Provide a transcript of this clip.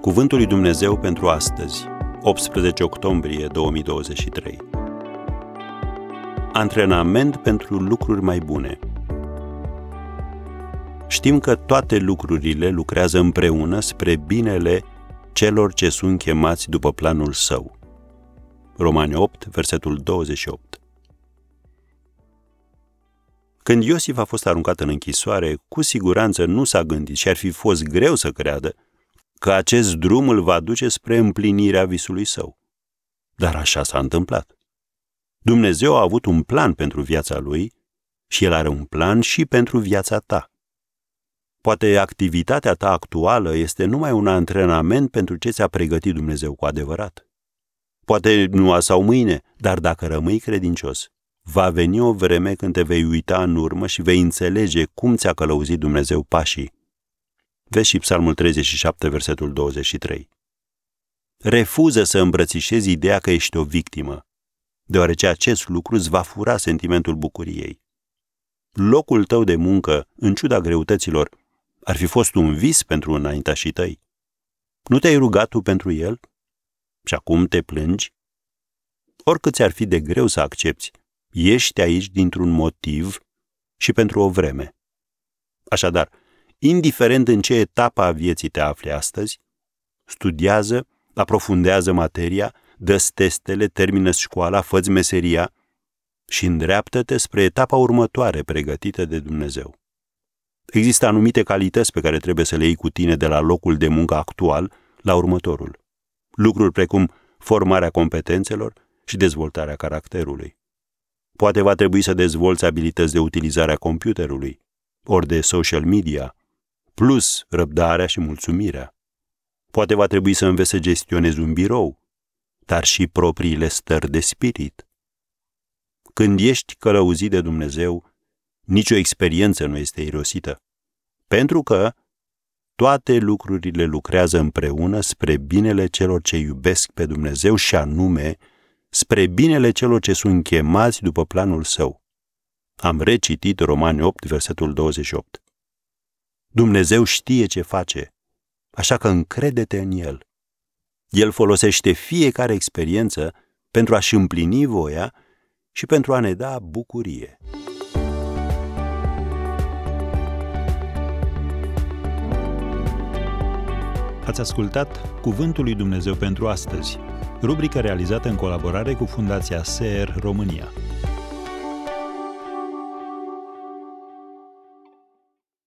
Cuvântul lui Dumnezeu pentru astăzi, 18 octombrie 2023. Antrenament pentru lucruri mai bune. Știm că toate lucrurile lucrează împreună spre binele celor ce sunt chemați după planul său. Romani 8, versetul 28. Când Iosif a fost aruncat în închisoare, cu siguranță nu s-a gândit și ar fi fost greu să creadă că acest drum îl va duce spre împlinirea visului său. Dar așa s-a întâmplat. Dumnezeu a avut un plan pentru viața lui și el are un plan și pentru viața ta. Poate activitatea ta actuală este numai un antrenament pentru ce ți-a pregătit Dumnezeu cu adevărat. Poate nu a sau mâine, dar dacă rămâi credincios, va veni o vreme când te vei uita în urmă și vei înțelege cum ți-a călăuzit Dumnezeu pașii. Vezi și Psalmul 37, versetul 23. Refuză să îmbrățișezi ideea că ești o victimă, deoarece acest lucru îți va fura sentimentul bucuriei. Locul tău de muncă, în ciuda greutăților, ar fi fost un vis pentru înaintașii tăi. Nu te-ai rugat tu pentru el? Și acum te plângi? Oricât ți-ar fi de greu să accepti, ești aici dintr-un motiv și pentru o vreme. Așadar, indiferent în ce etapă a vieții te afli astăzi, studiază, aprofundează materia, dă testele, termină școala, fă meseria și îndreaptă-te spre etapa următoare pregătită de Dumnezeu. Există anumite calități pe care trebuie să le iei cu tine de la locul de muncă actual la următorul. Lucruri precum formarea competențelor și dezvoltarea caracterului. Poate va trebui să dezvolți abilități de utilizare a computerului, ori de social media, plus răbdarea și mulțumirea. Poate va trebui să înveți să gestionezi un birou, dar și propriile stări de spirit. Când ești călăuzit de Dumnezeu, nicio experiență nu este irosită, pentru că toate lucrurile lucrează împreună spre binele celor ce iubesc pe Dumnezeu și anume spre binele celor ce sunt chemați după planul său. Am recitit Romani 8, versetul 28. Dumnezeu știe ce face, așa că încredete în El. El folosește fiecare experiență pentru a-și împlini voia și pentru a ne da bucurie. Ați ascultat Cuvântul lui Dumnezeu pentru astăzi, rubrica realizată în colaborare cu Fundația SER România.